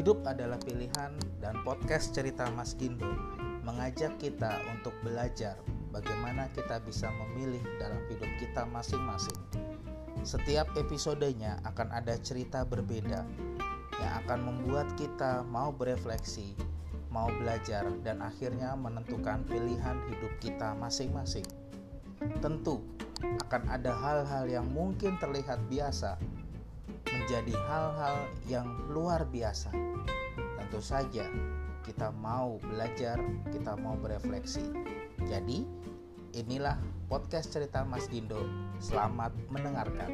Hidup adalah pilihan dan podcast cerita Mas Gindo mengajak kita untuk belajar bagaimana kita bisa memilih dalam hidup kita masing-masing. Setiap episodenya akan ada cerita berbeda yang akan membuat kita mau berefleksi, mau belajar, dan akhirnya menentukan pilihan hidup kita masing-masing. Tentu akan ada hal-hal yang mungkin terlihat biasa menjadi hal-hal yang luar biasa. Tentu saja kita mau belajar, kita mau berefleksi. Jadi, inilah podcast cerita Mas Gindo. Selamat mendengarkan.